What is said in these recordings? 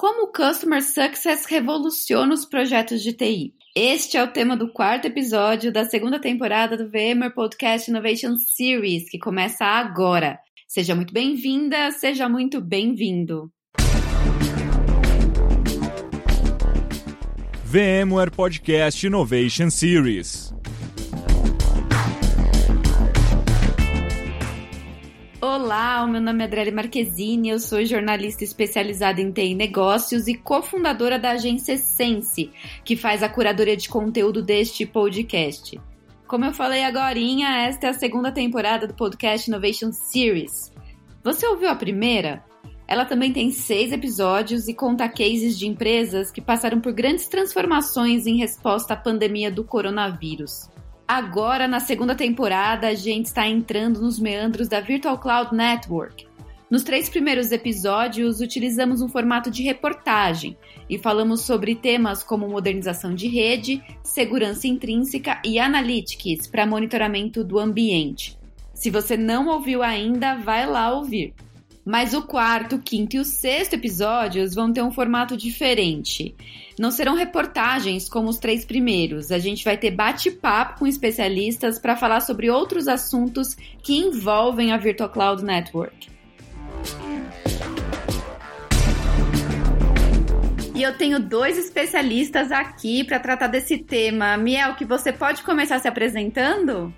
Como o Customer Success revoluciona os projetos de TI? Este é o tema do quarto episódio da segunda temporada do VMware Podcast Innovation Series, que começa agora. Seja muito bem-vinda, seja muito bem-vindo. VMware Podcast Innovation Series. Olá, meu nome é Adriele Marquezine, eu sou jornalista especializada em TI negócios e cofundadora da agência Sense, que faz a curadoria de conteúdo deste podcast. Como eu falei agora, esta é a segunda temporada do podcast Innovation Series. Você ouviu a primeira? Ela também tem seis episódios e conta cases de empresas que passaram por grandes transformações em resposta à pandemia do coronavírus. Agora, na segunda temporada, a gente está entrando nos meandros da Virtual Cloud Network. Nos três primeiros episódios, utilizamos um formato de reportagem e falamos sobre temas como modernização de rede, segurança intrínseca e analytics para monitoramento do ambiente. Se você não ouviu ainda, vai lá ouvir. Mas o quarto, quinto e o sexto episódios vão ter um formato diferente. Não serão reportagens como os três primeiros. A gente vai ter bate-papo com especialistas para falar sobre outros assuntos que envolvem a Virtual Cloud Network. E eu tenho dois especialistas aqui para tratar desse tema. Miel, que você pode começar se apresentando?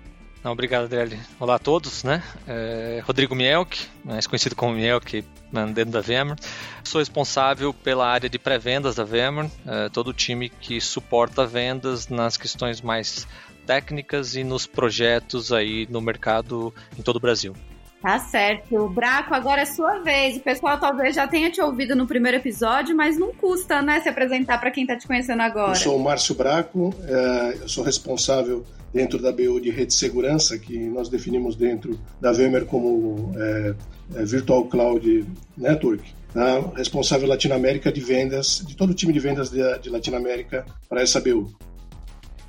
Não, obrigado, Adriele. Olá a todos, né? É, Rodrigo Mielk, mais conhecido como Mielk né, dentro da VMware. Sou responsável pela área de pré-vendas da VMware, é, todo o time que suporta vendas nas questões mais técnicas e nos projetos aí no mercado em todo o Brasil. Tá certo. Braco, agora é sua vez. O pessoal talvez já tenha te ouvido no primeiro episódio, mas não custa, né, se apresentar para quem está te conhecendo agora. Eu sou o Márcio Braco, é, eu sou responsável dentro da BU de rede de segurança, que nós definimos dentro da VMware como é, é, Virtual Cloud Network, tá? responsável Latinoamérica de vendas, de todo o time de vendas de, de Latinoamérica para essa BU.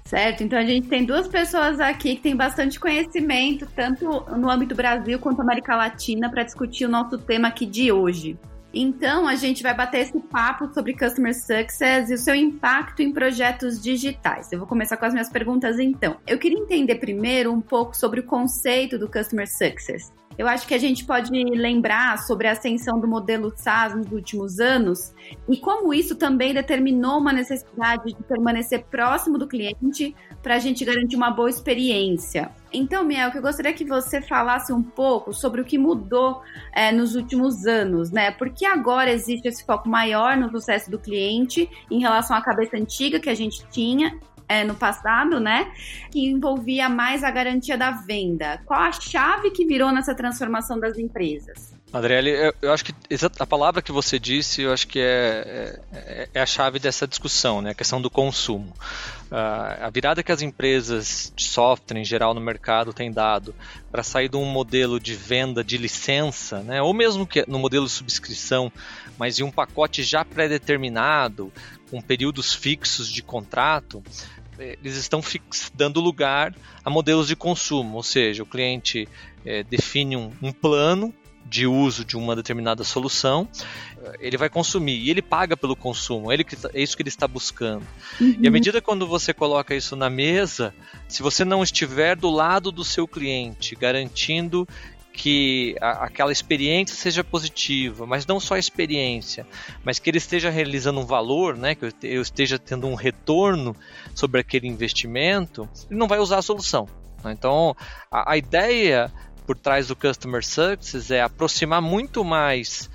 Certo, então a gente tem duas pessoas aqui que têm bastante conhecimento, tanto no âmbito Brasil quanto América Latina, para discutir o nosso tema aqui de hoje. Então, a gente vai bater esse papo sobre Customer Success e o seu impacto em projetos digitais. Eu vou começar com as minhas perguntas então. Eu queria entender primeiro um pouco sobre o conceito do Customer Success. Eu acho que a gente pode lembrar sobre a ascensão do modelo SaaS nos últimos anos e como isso também determinou uma necessidade de permanecer próximo do cliente para a gente garantir uma boa experiência. Então, Miel, que eu gostaria que você falasse um pouco sobre o que mudou é, nos últimos anos, né? Porque agora existe esse foco maior no sucesso do cliente em relação à cabeça antiga que a gente tinha é, no passado, né? Que envolvia mais a garantia da venda. Qual a chave que virou nessa transformação das empresas? Adriele, eu, eu, acho que a palavra que você disse, eu acho que é, é, é a chave dessa discussão, né? A questão do consumo. Uh, a virada que as empresas de software em geral no mercado têm dado para sair de um modelo de venda de licença, né? Ou mesmo que no modelo de subscrição, mas em um pacote já pré-determinado, com períodos fixos de contrato, eles estão dando lugar a modelos de consumo, ou seja, o cliente é, define um, um plano de uso de uma determinada solução, ele vai consumir e ele paga pelo consumo, ele tá, é isso que ele está buscando. Uhum. E à medida quando você coloca isso na mesa, se você não estiver do lado do seu cliente, garantindo que a, aquela experiência seja positiva, mas não só a experiência, mas que ele esteja realizando um valor, né, que eu, esteja tendo um retorno sobre aquele investimento, ele não vai usar a solução. Né? Então, a, a ideia por trás do Customer Success é aproximar muito mais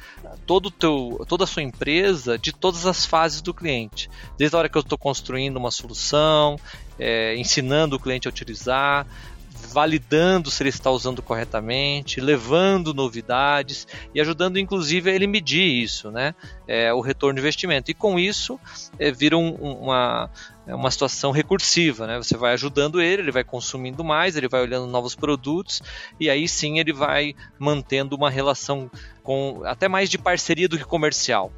todo teu, toda a sua empresa de todas as fases do cliente. Desde a hora que eu estou construindo uma solução, é, ensinando o cliente a utilizar, validando se ele está usando corretamente, levando novidades e ajudando inclusive a ele medir isso, né? É, o retorno de investimento. E com isso é, vira um, uma, é uma situação recursiva, né? Você vai ajudando ele, ele vai consumindo mais, ele vai olhando novos produtos e aí sim ele vai mantendo uma relação com até mais de parceria do que comercial.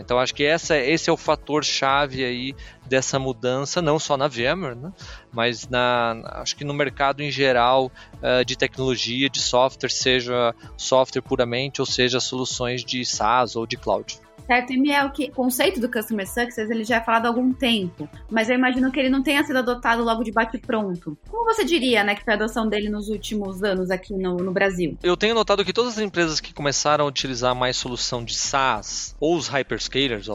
Então acho que essa, esse é o fator chave aí dessa mudança, não só na VMware, né? mas na, acho que no mercado em geral uh, de tecnologia, de software, seja software puramente ou seja soluções de SaaS ou de cloud. Certo, e Miel, que o conceito do Customer Success ele já é falado há algum tempo, mas eu imagino que ele não tenha sido adotado logo de bate-pronto. Como você diria, né, que foi a adoção dele nos últimos anos aqui no, no Brasil? Eu tenho notado que todas as empresas que começaram a utilizar mais solução de SaaS, ou os hyperscalers,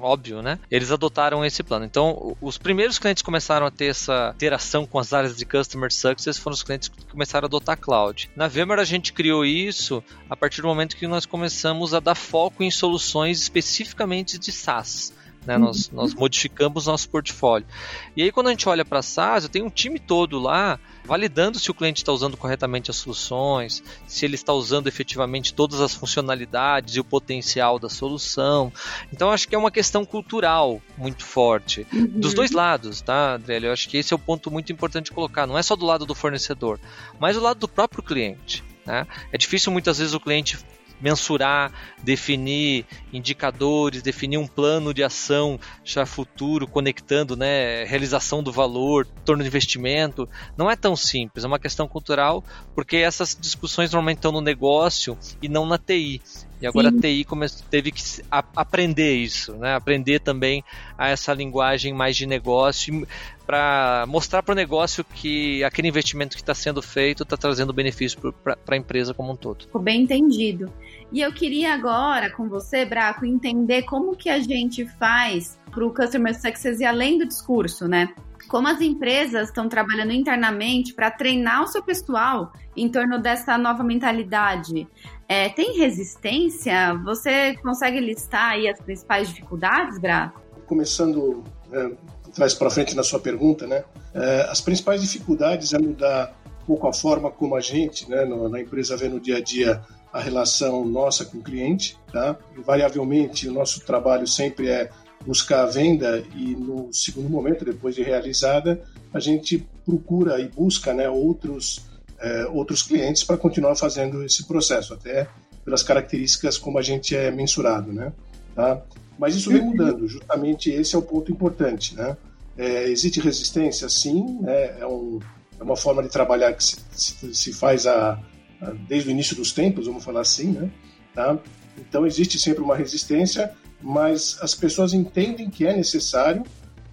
óbvio, né, eles adotaram esse plano. Então, os primeiros clientes começaram a ter essa interação com as áreas de Customer Success foram os clientes que começaram a adotar cloud. Na VMware a gente criou isso a partir do momento que nós começamos a dar foco em soluções especificamente de SaaS. Né? Uhum. Nós, nós modificamos nosso portfólio. E aí, quando a gente olha para SaaS, eu tenho um time todo lá validando se o cliente está usando corretamente as soluções, se ele está usando efetivamente todas as funcionalidades e o potencial da solução. Então, acho que é uma questão cultural muito forte, uhum. dos dois lados, tá, André? Eu acho que esse é o ponto muito importante de colocar. Não é só do lado do fornecedor, mas do lado do próprio cliente. Né? É difícil muitas vezes o cliente mensurar, definir indicadores, definir um plano de ação já futuro, conectando né, realização do valor, torno de investimento. Não é tão simples, é uma questão cultural, porque essas discussões normalmente estão no negócio e não na TI. E agora Sim. a TI teve que aprender isso, né? aprender também a essa linguagem mais de negócio para mostrar para o negócio que aquele investimento que está sendo feito está trazendo benefício para a empresa como um todo. Ficou bem entendido. E eu queria agora, com você, Braco, entender como que a gente faz para o Customer Success e além do discurso, né? Como as empresas estão trabalhando internamente para treinar o seu pessoal em torno dessa nova mentalidade. É, tem resistência? Você consegue listar aí as principais dificuldades, Braco? Começando é, traz para frente na sua pergunta, né? É, as principais dificuldades é mudar um pouco a forma como a gente, né, no, na empresa vê no dia a dia a relação nossa com o cliente, tá? Invariavelmente, o nosso trabalho sempre é buscar a venda e no segundo momento, depois de realizada, a gente procura e busca, né, outros é, outros clientes para continuar fazendo esse processo, até pelas características como a gente é mensurado, né? Tá? Mas isso vem mudando, justamente esse é o ponto importante, né? É, existe resistência, sim, né? é, um, é, uma forma de trabalhar que se, se, se faz a, a, desde o início dos tempos, vamos falar assim, né? Tá? Então existe sempre uma resistência, mas as pessoas entendem que é necessário,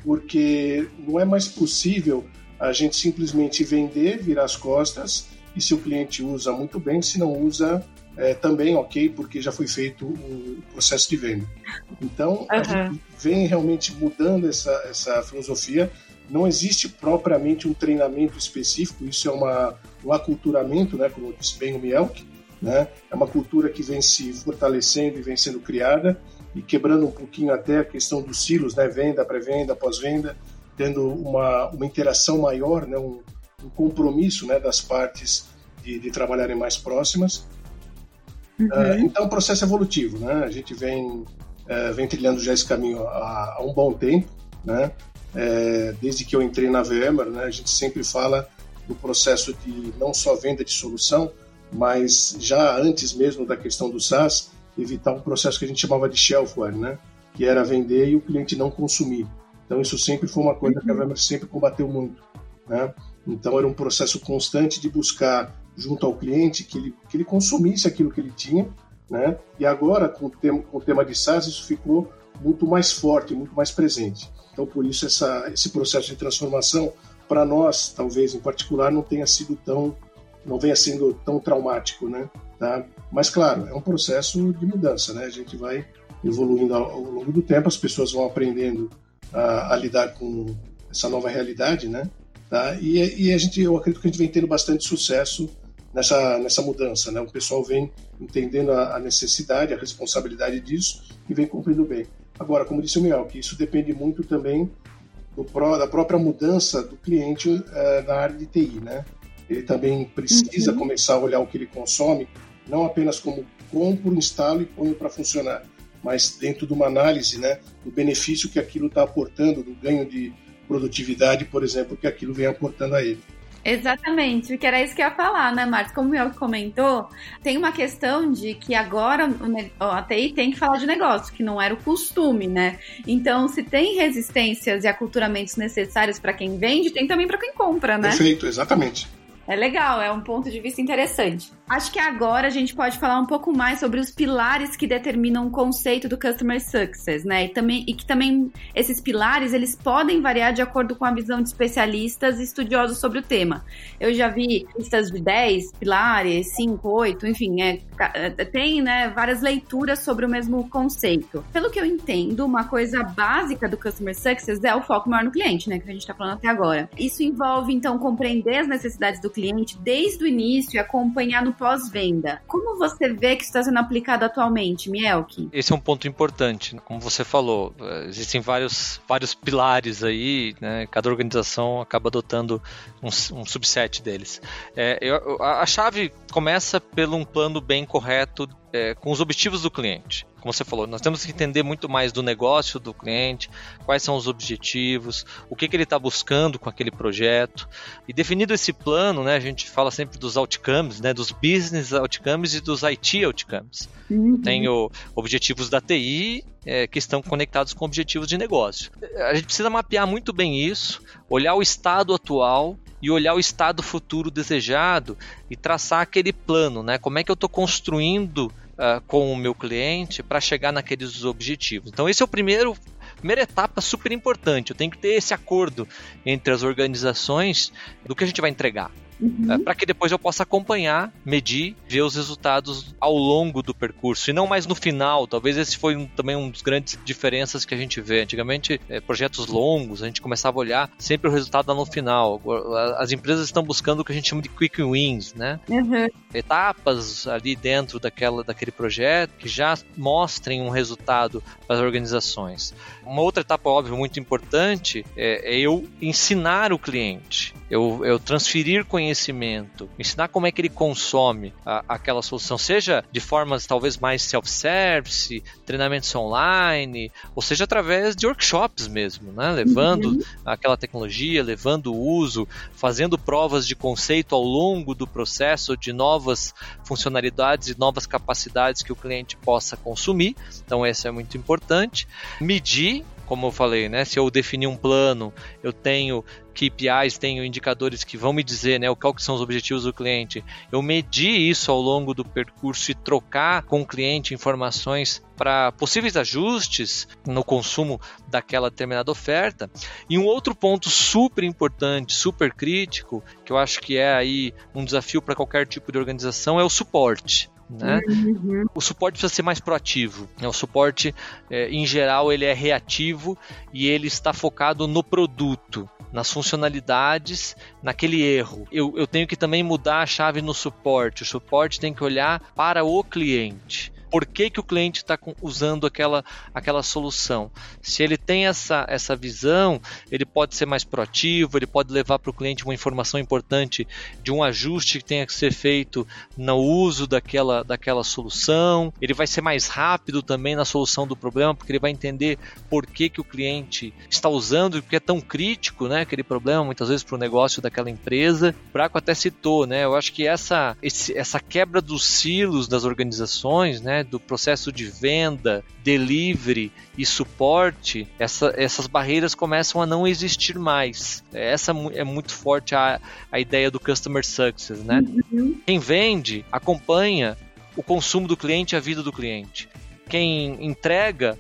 porque não é mais possível a gente simplesmente vender, virar as costas, e se o cliente usa muito bem, se não usa, é, também ok, porque já foi feito o processo de venda. Então, uhum. vem realmente mudando essa, essa filosofia. Não existe propriamente um treinamento específico, isso é uma, um aculturamento, né, como disse bem o Mielk, né? É uma cultura que vem se fortalecendo e vem sendo criada e quebrando um pouquinho até a questão dos silos, né? Venda, pré-venda, pós-venda, tendo uma, uma interação maior, né? um, um compromisso né? das partes de, de trabalharem mais próximas. Uhum. Uh, então, o processo evolutivo, né? A gente vem, uh, vem trilhando já esse caminho há, há um bom tempo, né? Uh, desde que eu entrei na VMware, né? A gente sempre fala do processo de não só venda de solução, mas já antes mesmo da questão do SaaS, evitar um processo que a gente chamava de shelfware, né? Que era vender e o cliente não consumir. Então, isso sempre foi uma coisa que a uhum. VMware sempre combateu muito, né? Então, era um processo constante de buscar junto ao cliente, que ele, que ele consumisse aquilo que ele tinha, né? E agora, com o, tema, com o tema de SaaS, isso ficou muito mais forte, muito mais presente. Então, por isso, essa, esse processo de transformação, para nós, talvez em particular, não tenha sido tão, não venha sendo tão traumático, né? Tá? Mas, claro, é um processo de mudança, né? A gente vai evoluindo ao, ao longo do tempo, as pessoas vão aprendendo a, a lidar com essa nova realidade, né? Tá? E, e, a gente, eu acredito que a gente vem tendo bastante sucesso nessa, nessa mudança. Né? O pessoal vem entendendo a, a necessidade, a responsabilidade disso e vem cumprindo bem. Agora, como disse o Miel, que isso depende muito também do, da própria mudança do cliente uh, na área de TI. Né? Ele também precisa uhum. começar a olhar o que ele consome, não apenas como compro, instalo e ponho para funcionar, mas dentro de uma análise né, do benefício que aquilo está aportando, do ganho de produtividade, por exemplo, que aquilo vem aportando a ele. Exatamente, porque era isso que eu ia falar, né, Marcos? Como o Mel comentou, tem uma questão de que agora a TI tem que falar de negócio, que não era o costume, né? Então, se tem resistências e aculturamentos necessários para quem vende, tem também para quem compra, né? Perfeito, exatamente. É legal, é um ponto de vista interessante. Acho que agora a gente pode falar um pouco mais sobre os pilares que determinam o conceito do customer success, né? E, também, e que também esses pilares eles podem variar de acordo com a visão de especialistas e estudiosos sobre o tema. Eu já vi listas de 10 pilares, 5, 8, enfim, é, é, tem né, várias leituras sobre o mesmo conceito. Pelo que eu entendo, uma coisa básica do customer success é o foco maior no cliente, né? Que a gente está falando até agora. Isso envolve, então, compreender as necessidades do cliente desde o início e acompanhar no pós-venda. Como você vê que está sendo aplicado atualmente, Mielke? Esse é um ponto importante. Como você falou, eh, existem vários, vários pilares aí, né? cada organização acaba adotando um, um subset deles. É, eu, a chave começa pelo um plano bem correto é, com os objetivos do cliente. Como você falou, nós temos que entender muito mais do negócio do cliente, quais são os objetivos, o que, que ele está buscando com aquele projeto. E definido esse plano, né, a gente fala sempre dos outcomes, né, dos business outcomes e dos IT outcomes. Uhum. Tem o, objetivos da TI é, que estão conectados com objetivos de negócio. A gente precisa mapear muito bem isso, olhar o estado atual e olhar o estado futuro desejado e traçar aquele plano, né? Como é que eu estou construindo uh, com o meu cliente para chegar naqueles objetivos. Então esse é o primeiro primeira etapa super importante. Eu tenho que ter esse acordo entre as organizações do que a gente vai entregar. Uhum. É, para que depois eu possa acompanhar, medir, ver os resultados ao longo do percurso e não mais no final. Talvez esse foi um, também um dos grandes diferenças que a gente vê. Antigamente, é, projetos longos, a gente começava a olhar sempre o resultado lá no final. As empresas estão buscando o que a gente chama de quick wins, né? Uhum. Etapas ali dentro daquela, daquele projeto que já mostrem um resultado para as organizações. Uma outra etapa, óbvio, muito importante é, é eu ensinar o cliente, eu, eu transferir conhecimento conhecimento, ensinar como é que ele consome a, aquela solução, seja de formas talvez mais self-service, treinamentos online, ou seja através de workshops mesmo, né? levando uhum. aquela tecnologia, levando o uso, fazendo provas de conceito ao longo do processo de novas funcionalidades e novas capacidades que o cliente possa consumir. Então, isso é muito importante. Medir como eu falei, né? Se eu definir um plano, eu tenho KPIs, tenho indicadores que vão me dizer, né, qual que são os objetivos do cliente. Eu medir isso ao longo do percurso e trocar com o cliente informações para possíveis ajustes no consumo daquela determinada oferta. E um outro ponto super importante, super crítico, que eu acho que é aí um desafio para qualquer tipo de organização é o suporte. Né? Uhum. O suporte precisa ser mais proativo. Né? O suporte, é, em geral, ele é reativo e ele está focado no produto nas funcionalidades, naquele erro. Eu, eu tenho que também mudar a chave no suporte. O suporte tem que olhar para o cliente por que, que o cliente está usando aquela, aquela solução. Se ele tem essa, essa visão, ele pode ser mais proativo, ele pode levar para o cliente uma informação importante de um ajuste que tenha que ser feito no uso daquela, daquela solução, ele vai ser mais rápido também na solução do problema, porque ele vai entender por que, que o cliente está usando e porque é tão crítico né, aquele problema, muitas vezes, para o negócio daquela empresa. O Braco até citou, né? Eu acho que essa, esse, essa quebra dos silos das organizações, né? Do processo de venda, delivery e suporte, essa, essas barreiras começam a não existir mais. Essa é muito forte a, a ideia do customer success, né? Uhum. Quem vende acompanha o consumo do cliente, a vida do cliente. Quem entrega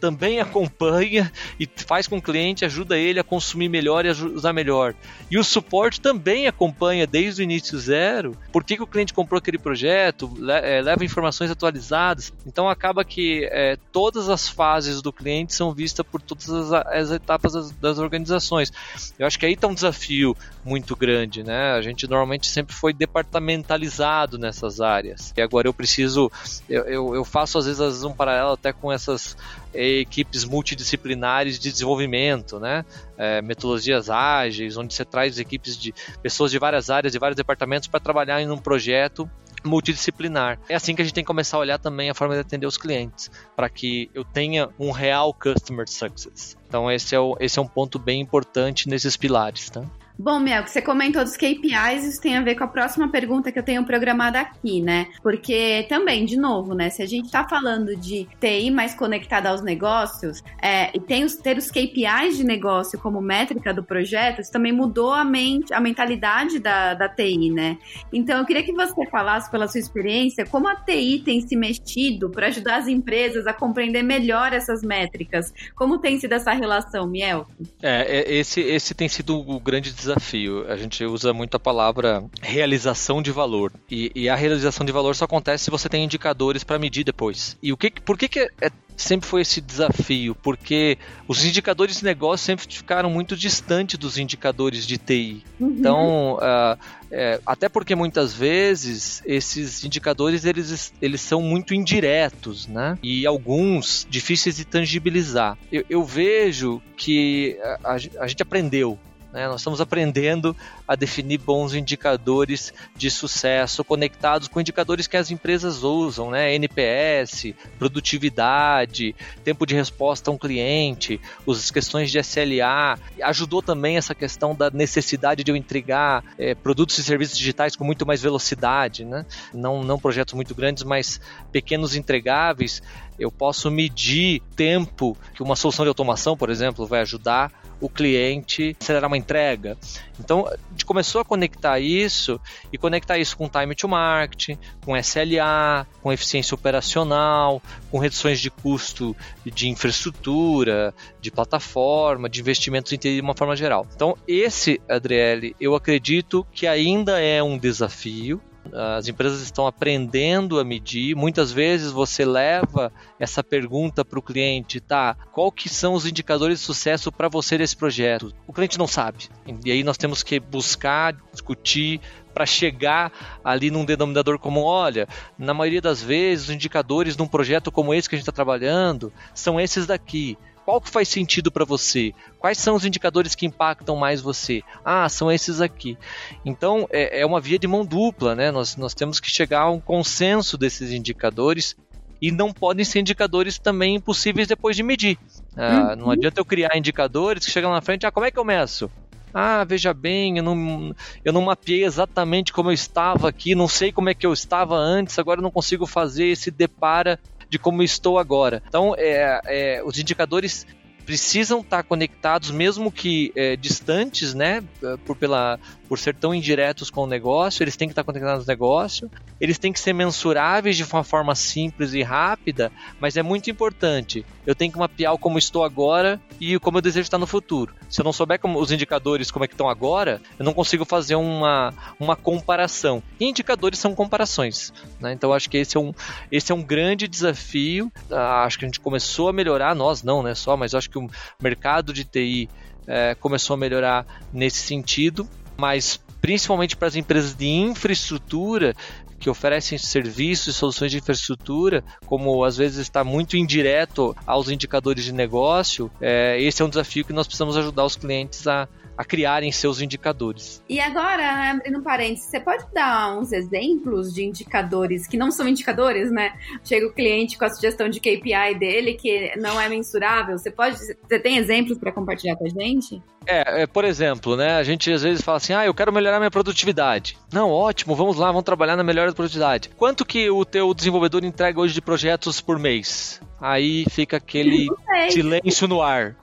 também acompanha e faz com o cliente, ajuda ele a consumir melhor e a usar melhor. E o suporte também acompanha desde o início zero, por que, que o cliente comprou aquele projeto, é, leva informações atualizadas. Então acaba que é, todas as fases do cliente são vistas por todas as, as etapas das, das, organizações. Eu acho que aí está um desafio muito grande, né? A gente normalmente sempre foi departamentalizado nessas áreas. E agora eu preciso, eu, eu, eu faço às vezes um paralelo até com essas equipes multidisciplinares de desenvolvimento, né? É, metodologias ágeis, onde você traz equipes de pessoas de várias áreas, de vários departamentos para trabalhar em um projeto multidisciplinar. É assim que a gente tem que começar a olhar também a forma de atender os clientes, para que eu tenha um real customer success. Então esse é, o, esse é um ponto bem importante nesses pilares, tá? Bom, Mel, que você comentou dos KPIs, isso tem a ver com a próxima pergunta que eu tenho programada aqui, né? Porque também, de novo, né? Se a gente tá falando de TI mais conectada aos negócios é, e tem os, ter os KPIs de negócio como métrica do projeto, isso também mudou a, mente, a mentalidade da, da TI, né? Então, eu queria que você falasse, pela sua experiência, como a TI tem se mexido para ajudar as empresas a compreender melhor essas métricas. Como tem sido essa relação, Miel? É, é esse, esse tem sido o grande desafio. A gente usa muito a palavra realização de valor. E, e a realização de valor só acontece se você tem indicadores para medir depois. E o que, por que, que é sempre foi esse desafio, porque os indicadores de negócio sempre ficaram muito distantes dos indicadores de TI. Uhum. Então, uh, é, até porque muitas vezes esses indicadores eles, eles são muito indiretos, né? E alguns difíceis de tangibilizar. Eu, eu vejo que a, a gente aprendeu né? Nós estamos aprendendo a definir bons indicadores de sucesso conectados com indicadores que as empresas usam, né? NPS, produtividade, tempo de resposta a um cliente, as questões de SLA. Ajudou também essa questão da necessidade de eu entregar é, produtos e serviços digitais com muito mais velocidade, né? não, não projetos muito grandes, mas pequenos entregáveis. Eu posso medir tempo que uma solução de automação, por exemplo, vai ajudar o cliente acelerar uma entrega. Então, a gente começou a conectar isso e conectar isso com time to market, com SLA, com eficiência operacional, com reduções de custo de infraestrutura, de plataforma, de investimentos de uma forma geral. Então, esse, Adriele, eu acredito que ainda é um desafio, as empresas estão aprendendo a medir. Muitas vezes você leva essa pergunta para o cliente, tá? Qual que são os indicadores de sucesso para você desse projeto? O cliente não sabe. E aí nós temos que buscar, discutir para chegar ali num denominador comum. Olha, na maioria das vezes os indicadores de um projeto como esse que a gente está trabalhando são esses daqui. Qual que faz sentido para você? Quais são os indicadores que impactam mais você? Ah, são esses aqui. Então é, é uma via de mão dupla, né? Nós, nós temos que chegar a um consenso desses indicadores e não podem ser indicadores também impossíveis depois de medir. Ah, uhum. Não adianta eu criar indicadores que chegam na frente, ah, como é que eu meço? Ah, veja bem, eu não, eu não mapeei exatamente como eu estava aqui, não sei como é que eu estava antes, agora eu não consigo fazer esse depara de como estou agora. Então, é, é, os indicadores precisam estar conectados, mesmo que é, distantes, né, por, pela, por ser tão indiretos com o negócio, eles têm que estar conectados ao negócio, eles têm que ser mensuráveis de uma forma simples e rápida, mas é muito importante. Eu tenho que mapear como estou agora e como eu desejo estar no futuro. Se eu não souber como, os indicadores como é que estão agora, eu não consigo fazer uma, uma comparação. E indicadores são comparações. Né? Então acho que esse é um, esse é um grande desafio. Ah, acho que a gente começou a melhorar, nós não, né? Só, mas acho que o mercado de TI é, começou a melhorar nesse sentido mas principalmente para as empresas de infraestrutura que oferecem serviços e soluções de infraestrutura, como às vezes está muito indireto aos indicadores de negócio, é, esse é um desafio que nós precisamos ajudar os clientes a, a criarem seus indicadores. E agora, abrindo parênteses, você pode dar uns exemplos de indicadores que não são indicadores, né? Chega o cliente com a sugestão de KPI dele que não é mensurável. Você pode, você tem exemplos para compartilhar com a gente? É, é, por exemplo, né? A gente às vezes fala assim: "Ah, eu quero melhorar minha produtividade". Não, ótimo, vamos lá, vamos trabalhar na melhora da produtividade. Quanto que o teu desenvolvedor entrega hoje de projetos por mês? Aí fica aquele silêncio no ar.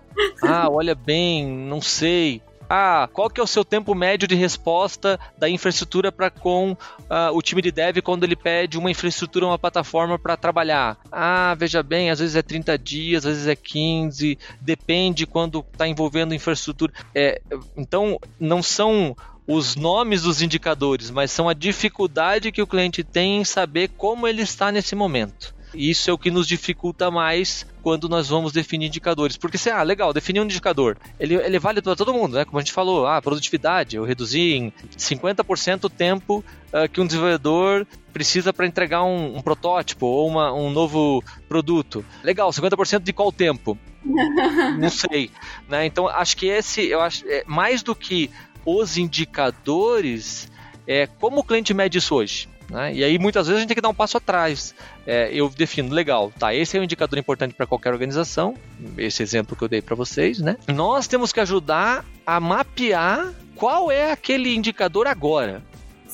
Ah, olha bem, não sei ah, qual que é o seu tempo médio de resposta da infraestrutura para com uh, o time de dev quando ele pede uma infraestrutura, uma plataforma para trabalhar? Ah, veja bem, às vezes é 30 dias, às vezes é 15, depende quando está envolvendo infraestrutura. É, então, não são os nomes dos indicadores, mas são a dificuldade que o cliente tem em saber como ele está nesse momento. Isso é o que nos dificulta mais quando nós vamos definir indicadores. Porque se, ah, legal, definir um indicador, ele, ele é vale para todo mundo, né? Como a gente falou, ah, produtividade, eu reduzi em 50% o tempo uh, que um desenvolvedor precisa para entregar um, um, protótipo ou uma, um novo produto. Legal, 50% de qual tempo? Não sei. Né? Então, acho que esse, eu acho, é, mais do que os indicadores, é como o cliente mede isso hoje. Né? E aí muitas vezes a gente tem que dar um passo atrás. É, eu defino, legal, tá? Esse é um indicador importante para qualquer organização, esse exemplo que eu dei para vocês, né? Nós temos que ajudar a mapear qual é aquele indicador agora.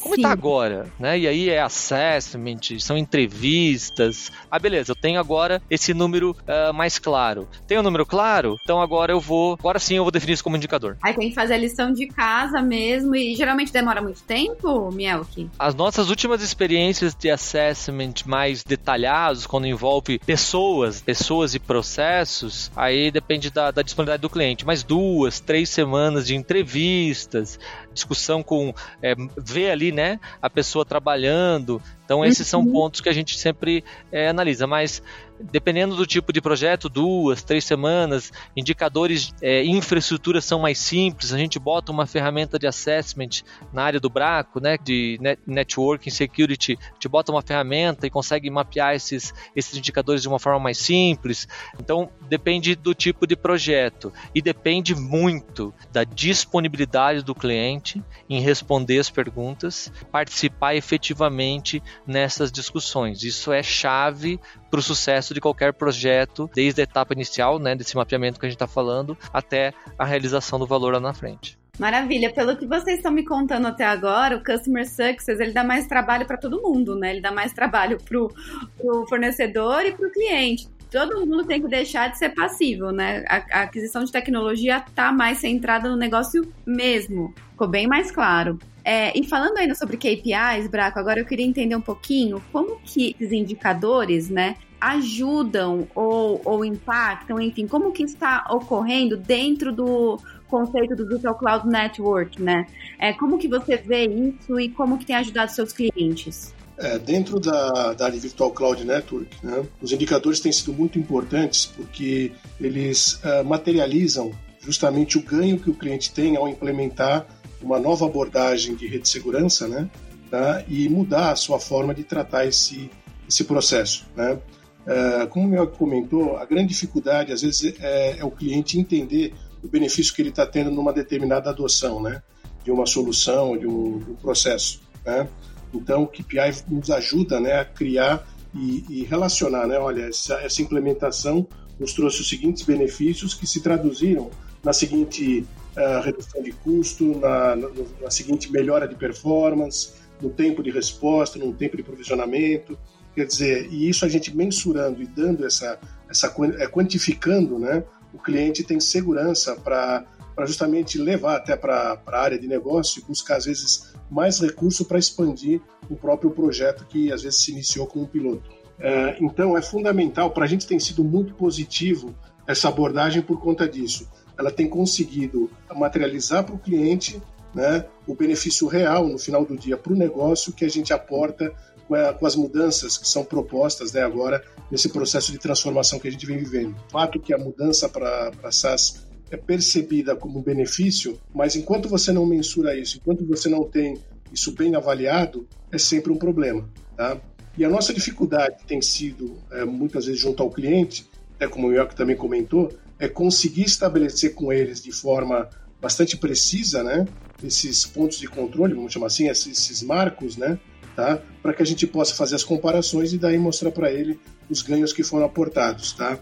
Como está agora, né? E aí é assessment, são entrevistas. Ah, beleza, eu tenho agora esse número uh, mais claro. Tem um número claro? Então agora eu vou, agora sim eu vou definir isso como indicador. Aí tem que fazer a lição de casa mesmo e geralmente demora muito tempo, Mielke? As nossas últimas experiências de assessment mais detalhados, quando envolve pessoas, pessoas e processos, aí depende da, da disponibilidade do cliente. Mas duas, três semanas de entrevistas, discussão com é, ver ali, né, a pessoa trabalhando. Então esses uhum. são pontos que a gente sempre é, analisa. Mas dependendo do tipo de projeto, duas, três semanas, indicadores, é, infraestrutura são mais simples, a gente bota uma ferramenta de assessment na área do Braco, né, de net, networking, security, a gente bota uma ferramenta e consegue mapear esses, esses indicadores de uma forma mais simples. Então, depende do tipo de projeto e depende muito da disponibilidade do cliente em responder as perguntas, participar efetivamente nessas discussões. Isso é chave para o sucesso de qualquer projeto, desde a etapa inicial, né, desse mapeamento que a gente está falando, até a realização do valor lá na frente. Maravilha. Pelo que vocês estão me contando até agora, o Customer Success ele dá mais trabalho para todo mundo, né? Ele dá mais trabalho para o fornecedor e para o cliente. Todo mundo tem que deixar de ser passivo, né? A, a aquisição de tecnologia está mais centrada no negócio mesmo. Ficou bem mais claro. É, e falando ainda sobre KPIs, Braco, agora eu queria entender um pouquinho como que esses indicadores, né, ajudam ou, ou impactam, enfim, como que está ocorrendo dentro do conceito do Virtual Cloud Network, né? É, como que você vê isso e como que tem ajudado seus clientes? É, dentro da, da Virtual Cloud Network, né, os indicadores têm sido muito importantes porque eles uh, materializam justamente o ganho que o cliente tem ao implementar uma nova abordagem de rede de segurança, né? Tá? E mudar a sua forma de tratar esse, esse processo, né? É, como o meu comentou, a grande dificuldade às vezes é, é o cliente entender o benefício que ele está tendo numa determinada adoção, né? De uma solução, de um, de um processo, né? Então, o KPI nos ajuda, né, a criar e, e relacionar, né? Olha, essa, essa implementação nos trouxe os seguintes benefícios que se traduziram na seguinte uh, redução de custo, na, na, na, seguinte melhora de performance, no tempo de resposta, no tempo de provisionamento. Quer dizer, e isso a gente mensurando e dando essa, essa é, quantificando, né? O cliente tem segurança para justamente levar até para a área de negócio e buscar, às vezes, mais recurso para expandir o próprio projeto que, às vezes, se iniciou como um piloto. É, então, é fundamental, para a gente tem sido muito positivo essa abordagem por conta disso ela tem conseguido materializar para o cliente né, o benefício real no final do dia para o negócio que a gente aporta com, as mudanças que são propostas né, agora nesse processo de transformação que a gente vem vivendo. O fato que a mudança para SaaS é percebida como um benefício, mas enquanto você não mensura isso, enquanto você não tem isso bem avaliado, é sempre um problema. Tá? E a nossa dificuldade tem sido, é, muitas vezes, junto ao cliente, até como o York também comentou, é conseguir estabelecer com eles de forma bastante precisa, né, esses pontos de controle, vamos chamar assim, esses, esses marcos, né, tá, para que a gente possa fazer as comparações e daí mostrar para ele os ganhos que foram aportados, tá.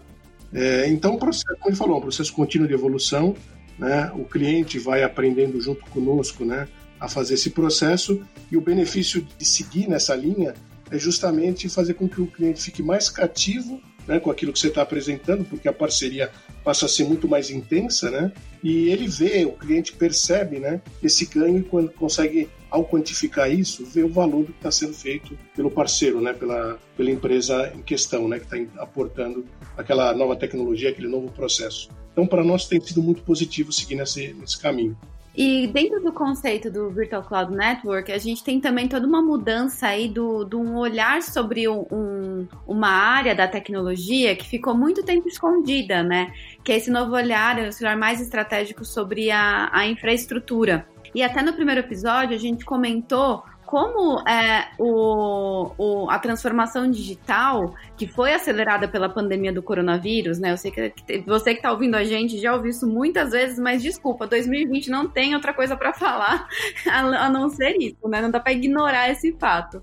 É, então, processo, como ele falou, um processo contínuo de evolução, né, o cliente vai aprendendo junto conosco, né, a fazer esse processo e o benefício de seguir nessa linha é justamente fazer com que o cliente fique mais cativo né, com aquilo que você está apresentando, porque a parceria passa a ser muito mais intensa, né? E ele vê, o cliente percebe, né, esse ganho e quando consegue, ao quantificar isso, ver o valor que está sendo feito pelo parceiro, né, pela, pela empresa em questão, né, que está aportando aquela nova tecnologia, aquele novo processo. Então, para nós tem sido muito positivo seguir nesse, nesse caminho. E dentro do conceito do Virtual Cloud Network, a gente tem também toda uma mudança aí do, do um olhar sobre um, uma área da tecnologia que ficou muito tempo escondida, né? Que é esse novo olhar, esse olhar mais estratégico sobre a, a infraestrutura. E até no primeiro episódio a gente comentou como é, o, o, a transformação digital, que foi acelerada pela pandemia do coronavírus, né? Eu sei que, você que está ouvindo a gente já ouviu isso muitas vezes, mas desculpa, 2020 não tem outra coisa para falar a, não ser isso, né? Não dá para ignorar esse fato.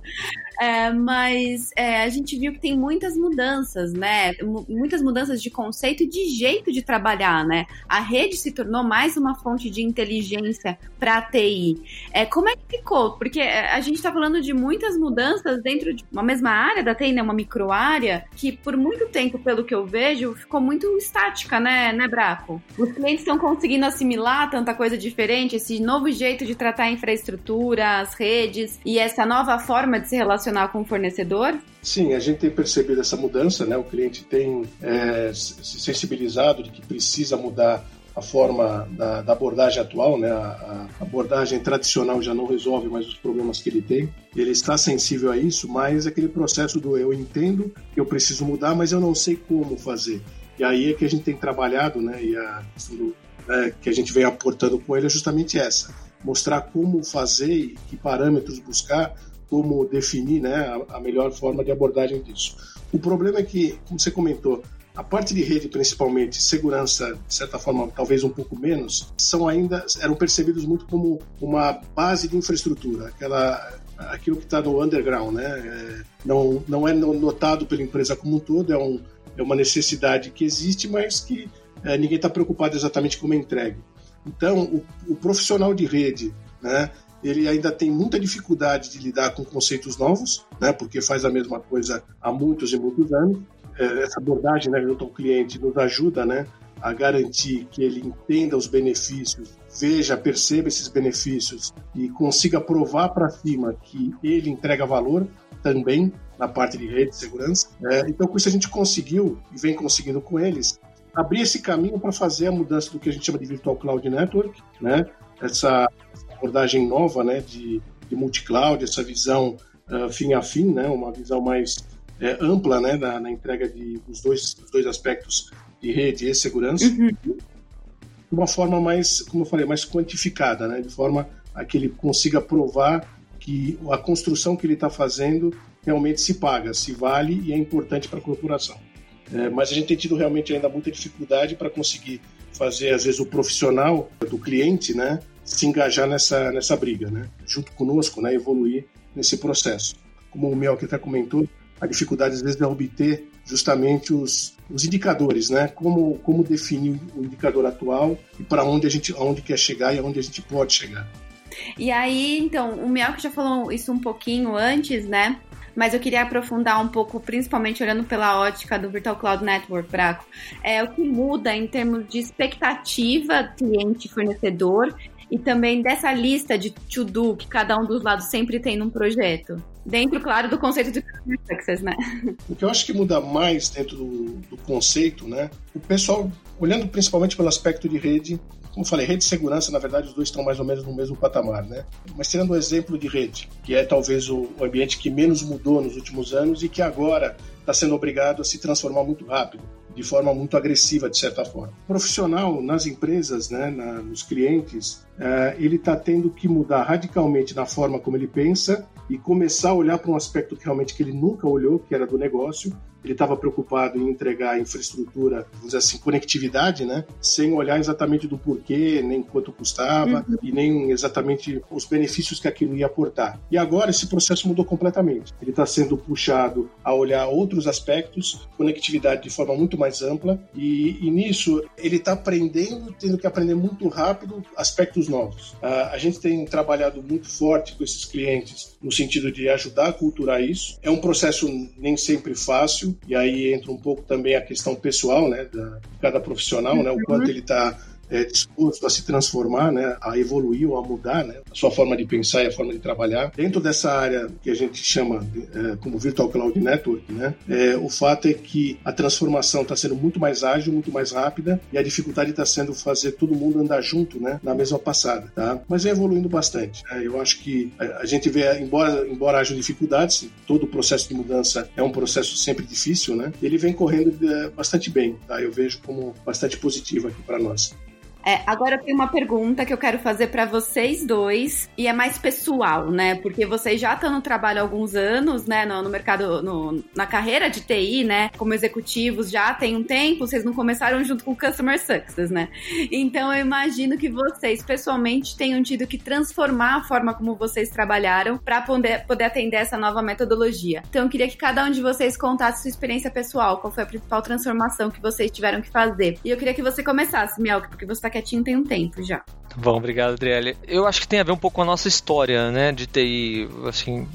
É, mas é, a gente viu que tem muitas mudanças, né? Muitas mudanças de conceito e de jeito de trabalhar, né? A rede se tornou mais uma fonte de inteligência para a TI. É, como é que ficou? Porque é, a gente está falando de muitas mudanças dentro de uma mesma área da TI, né? Uma microárea, que por muito tempo, pelo que eu vejo, ficou muito estática, né, né, Braco? Os clientes estão conseguindo assimilar tanta coisa diferente, esse novo jeito de tratar a infraestrutura, as redes e essa nova forma de se relacionar relacionar com o fornecedor? Sim, a gente tem percebido essa mudança, né? O cliente tem é, se sensibilizado de que precisa mudar a forma da, da abordagem atual, né? A, a, abordagem tradicional já não resolve mais os problemas que ele tem. Ele está sensível a isso, mas aquele processo do eu entendo eu preciso mudar, mas eu não sei como fazer. E aí é que a gente tem trabalhado, né? E a do, é, que a gente vem aportando com ele é justamente essa: mostrar como fazer e que parâmetros buscar como definir né, a, a melhor forma de abordagem disso. O problema é que, como você comentou, a parte de rede, principalmente, segurança, de certa forma, talvez um pouco menos, são ainda eram percebidos muito como uma base de infraestrutura, aquela aquilo que está no underground, né? É, não não é notado pela empresa como um todo, é, um, é uma necessidade que existe, mas que é, ninguém está preocupado exatamente como é entregue. Então, o, o profissional de rede, né? ele ainda tem muita dificuldade de lidar com conceitos novos, né, porque faz a mesma coisa há muitos e muitos anos. É, essa abordagem né, junto ao cliente nos ajuda né, a garantir que ele entenda os benefícios, veja, perceba esses benefícios e consiga provar para cima que ele entrega valor também na parte de rede de segurança. É, então, com isso, a gente conseguiu, e vem conseguindo com eles, abrir esse caminho para fazer a mudança do que a gente chama de Virtual Cloud Network, né? essa abordagem nova né, de, de multi-cloud, essa visão uh, fim a fim, né, uma visão mais é, ampla né, na, na entrega de, dos, dois, dos dois aspectos de rede e segurança, uhum. de uma forma mais, como eu falei, mais quantificada, né, de forma a que ele consiga provar que a construção que ele está fazendo realmente se paga, se vale e é importante para a corporação. É, mas a gente tem tido realmente ainda muita dificuldade para conseguir fazer, às vezes, o profissional do cliente, né, se engajar nessa, nessa briga, né? junto conosco, né? evoluir nesse processo. Como o Mel aqui até comentou, a dificuldade às vezes é obter justamente os, os indicadores, né? Como, como definir o indicador atual e para onde a gente onde quer chegar e aonde a gente pode chegar. E aí, então, o Mel que já falou isso um pouquinho antes, né? Mas eu queria aprofundar um pouco, principalmente olhando pela ótica do Virtual Cloud Network, Braco. É o que muda em termos de expectativa cliente-fornecedor e também dessa lista de to-do que cada um dos lados sempre tem num projeto. Dentro, claro, do conceito de success, né? O que eu acho que muda mais dentro do, do conceito, né? O pessoal, olhando principalmente pelo aspecto de rede, como falei, rede e segurança, na verdade, os dois estão mais ou menos no mesmo patamar, né? Mas tirando o exemplo de rede, que é talvez o ambiente que menos mudou nos últimos anos e que agora está sendo obrigado a se transformar muito rápido de forma muito agressiva, de certa forma. O profissional nas empresas, né, na, nos clientes, é, ele está tendo que mudar radicalmente na forma como ele pensa e começar a olhar para um aspecto que realmente que ele nunca olhou, que era do negócio, ele estava preocupado em entregar infraestrutura, vamos dizer assim, conectividade, né? Sem olhar exatamente do porquê, nem quanto custava uhum. e nem exatamente os benefícios que aquilo ia aportar. E agora esse processo mudou completamente. Ele está sendo puxado a olhar outros aspectos, conectividade de forma muito mais ampla e, e nisso ele está aprendendo, tendo que aprender muito rápido aspectos novos. Uh, a gente tem trabalhado muito forte com esses clientes no sentido de ajudar a culturar isso. É um processo nem sempre fácil, e aí entra um pouco também a questão pessoal, né, da, de cada profissional, né, o quanto ele está é, disposto a se transformar, né, a evoluir ou a mudar né, a sua forma de pensar e a forma de trabalhar. Dentro dessa área que a gente chama é, como Virtual Cloud Network, né, é, o fato é que a transformação está sendo muito mais ágil, muito mais rápida e a dificuldade está sendo fazer todo mundo andar junto né, na mesma passada. Tá? Mas vem evoluindo bastante. Né? Eu acho que a, a gente vê, embora, embora haja dificuldades, todo o processo de mudança é um processo sempre difícil, né? ele vem correndo é, bastante bem. Tá? Eu vejo como bastante positivo aqui para nós. É, agora tem uma pergunta que eu quero fazer para vocês dois e é mais pessoal, né? Porque vocês já estão no trabalho há alguns anos, né? No, no mercado, no, na carreira de TI, né? Como executivos já tem um tempo, vocês não começaram junto com o Customer Success, né? Então eu imagino que vocês pessoalmente tenham tido que transformar a forma como vocês trabalharam para poder, poder atender essa nova metodologia. Então eu queria que cada um de vocês contasse sua experiência pessoal, qual foi a principal transformação que vocês tiveram que fazer. E eu queria que você começasse, Melk, porque você tá quietinho tem um tempo já. Bom, obrigado, Adriele. Eu acho que tem a ver um pouco com a nossa história, né, de TI. Assim,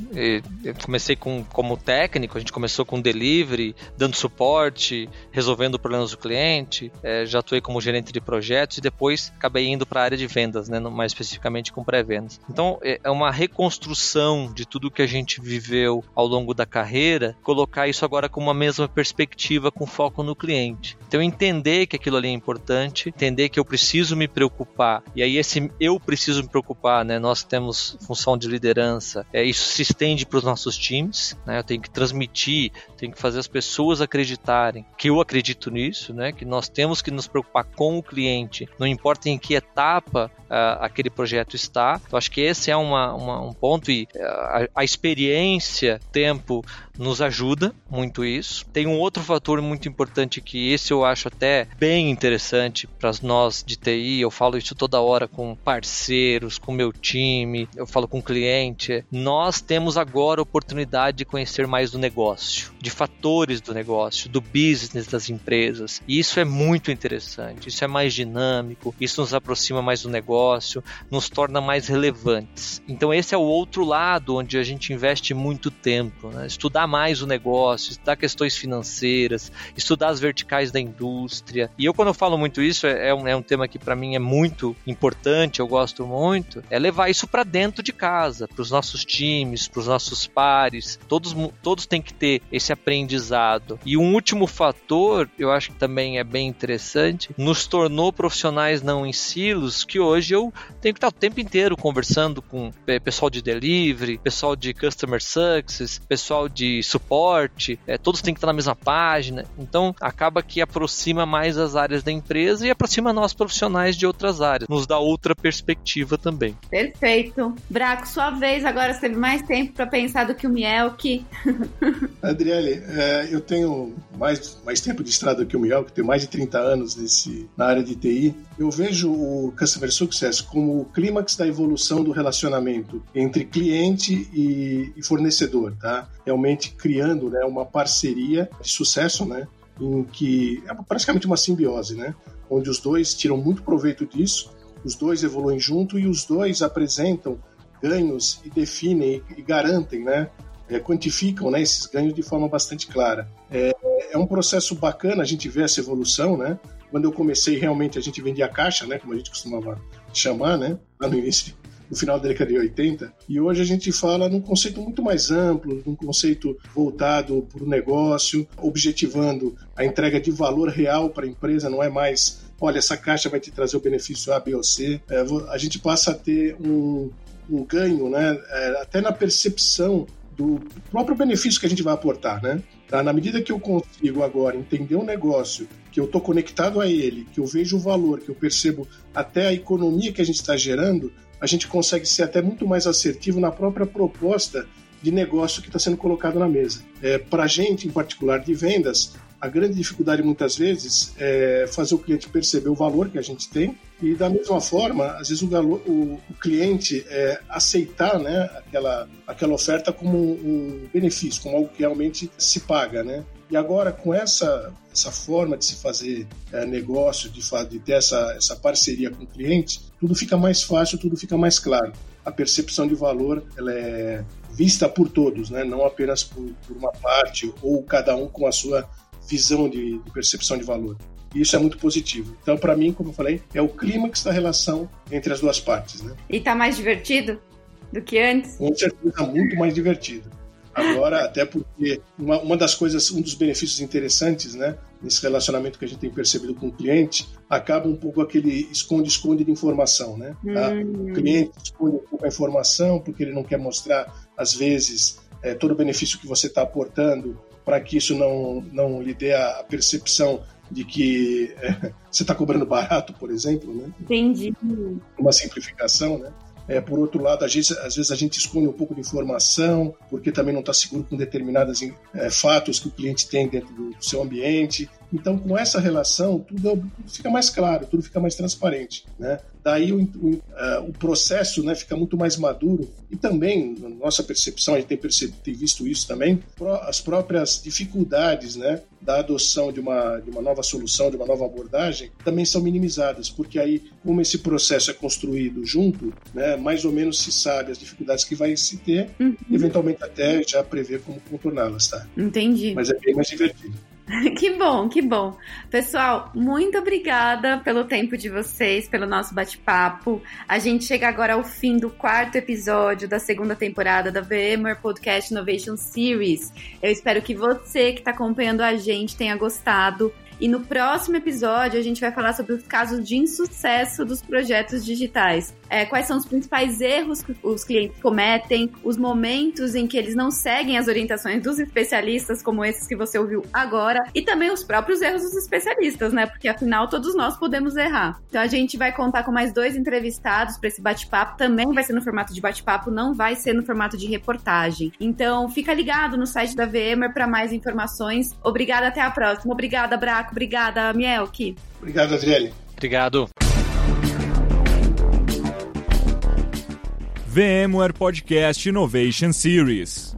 eu comecei com, como técnico, a gente começou com delivery, dando suporte, resolvendo problemas do cliente. É, já atuei como gerente de projetos e depois acabei indo para a área de vendas, né, mais especificamente com pré-vendas. Então, é, é uma reconstrução de tudo que a gente viveu ao longo da carreira, colocar isso agora com uma mesma perspectiva, com foco no cliente. Então, entender que aquilo ali é importante, entender que eu preciso me preocupar e aí esse eu preciso me preocupar, né? Nós temos função de liderança, é, isso se estende para os nossos times, né? Eu tenho que transmitir, tenho que fazer as pessoas acreditarem que eu acredito nisso, né? Que nós temos que nos preocupar com o cliente, não importa em que etapa uh, aquele projeto está. Então acho que esse é uma, uma um ponto e uh, a, a experiência, tempo nos ajuda muito isso. Tem um outro fator muito importante que esse eu acho até bem interessante para nós de TI. Eu falo isso toda hora com parceiros, com meu time, eu falo com cliente. Nós temos agora a oportunidade de conhecer mais do negócio, de fatores do negócio, do business das empresas. E isso é muito interessante. Isso é mais dinâmico. Isso nos aproxima mais do negócio, nos torna mais relevantes. Então esse é o outro lado onde a gente investe muito tempo, né? estudar mais o negócio, estudar questões financeiras, estudar as verticais da indústria. E eu, quando eu falo muito isso, é, é um, é um tema que para mim é muito importante, eu gosto muito, é levar isso para dentro de casa, para os nossos times, para os nossos pares. Todos, todos têm que ter esse aprendizado. E um último fator, eu acho que também é bem interessante, nos tornou profissionais não em silos, que hoje eu tenho que estar o tempo inteiro conversando com pessoal de delivery, pessoal de customer success, pessoal de suporte, é, todos têm que estar na mesma página. Então acaba que aproxima mais as áreas da empresa e aproxima nós profissionais de outras áreas, nos dá outra perspectiva também. Perfeito. Braco, sua vez, agora você teve mais tempo para pensar do que o Mielk. Adriele, é, eu tenho mais, mais tempo de estrada do que o Mielk, tenho mais de 30 anos nesse, na área de TI. Eu vejo o Customer Success como o clímax da evolução do relacionamento entre cliente e, e fornecedor, tá? Realmente criando né, uma parceria de sucesso, né, em que é praticamente uma simbiose, né, onde os dois tiram muito proveito disso, os dois evoluem junto e os dois apresentam ganhos e definem e garantem, né, é, quantificam né, esses ganhos de forma bastante clara. É, é um processo bacana a gente ver essa evolução, né? Quando eu comecei, realmente a gente vendia caixa, né? Como a gente costumava chamar, né? Lá no início no final da década de 80. E hoje a gente fala num conceito muito mais amplo, num conceito voltado para o negócio, objetivando a entrega de valor real para a empresa, não é mais, olha, essa caixa vai te trazer o benefício A, B ou C. É, a gente passa a ter um, um ganho, né, é, até na percepção do próprio benefício que a gente vai aportar, né? Tá? Na medida que eu consigo agora entender o um negócio, que eu estou conectado a ele, que eu vejo o valor, que eu percebo até a economia que a gente está gerando, a gente consegue ser até muito mais assertivo na própria proposta de negócio que está sendo colocado na mesa. É, Para a gente, em particular de vendas, a grande dificuldade muitas vezes é fazer o cliente perceber o valor que a gente tem e da mesma forma, às vezes o, o, o cliente é, aceitar né, aquela, aquela oferta como um benefício, como algo que realmente se paga, né? E agora, com essa, essa forma de se fazer é, negócio, de, de ter essa, essa parceria com o cliente, tudo fica mais fácil, tudo fica mais claro. A percepção de valor ela é vista por todos, né? não apenas por, por uma parte ou cada um com a sua visão de, de percepção de valor. E isso é muito positivo. Então, para mim, como eu falei, é o clímax da relação entre as duas partes. Né? E tá mais divertido do que antes? Com certeza, muito mais divertido. Agora, até porque uma, uma das coisas, um dos benefícios interessantes, né, nesse relacionamento que a gente tem percebido com o cliente, acaba um pouco aquele esconde-esconde de informação, né? Tá? Hum. O cliente esconde um pouco a informação porque ele não quer mostrar, às vezes, é, todo o benefício que você está aportando para que isso não, não lhe dê a percepção de que é, você está cobrando barato, por exemplo, né? Entendi. Uma simplificação, né? É, por outro lado, às vezes, às vezes, a gente esconde um pouco de informação, porque também não está seguro com determinados é, fatos que o cliente tem dentro do seu ambiente. Então, com essa relação, tudo fica mais claro, tudo fica mais transparente. Né? Daí o, o, uh, o processo né, fica muito mais maduro e também, na nossa percepção, a gente tem, percebido, tem visto isso também, as próprias dificuldades né, da adoção de uma, de uma nova solução, de uma nova abordagem, também são minimizadas, porque aí, como esse processo é construído junto, né, mais ou menos se sabe as dificuldades que vai se ter, uhum. eventualmente até já prever como contorná-las. Tá? Entendi. Mas é bem mais divertido. Que bom, que bom. Pessoal, muito obrigada pelo tempo de vocês, pelo nosso bate-papo. A gente chega agora ao fim do quarto episódio da segunda temporada da VMware Podcast Innovation Series. Eu espero que você que está acompanhando a gente tenha gostado. E no próximo episódio a gente vai falar sobre os casos de insucesso dos projetos digitais. É, quais são os principais erros que os clientes cometem, os momentos em que eles não seguem as orientações dos especialistas, como esses que você ouviu agora, e também os próprios erros dos especialistas, né? Porque afinal todos nós podemos errar. Então a gente vai contar com mais dois entrevistados para esse bate-papo. Também vai ser no formato de bate-papo, não vai ser no formato de reportagem. Então fica ligado no site da VMware para mais informações. Obrigada, até a próxima. Obrigada, Braco. Obrigada, Mielke. Obrigado, Adriele. Obrigado. VMware Podcast Innovation Series.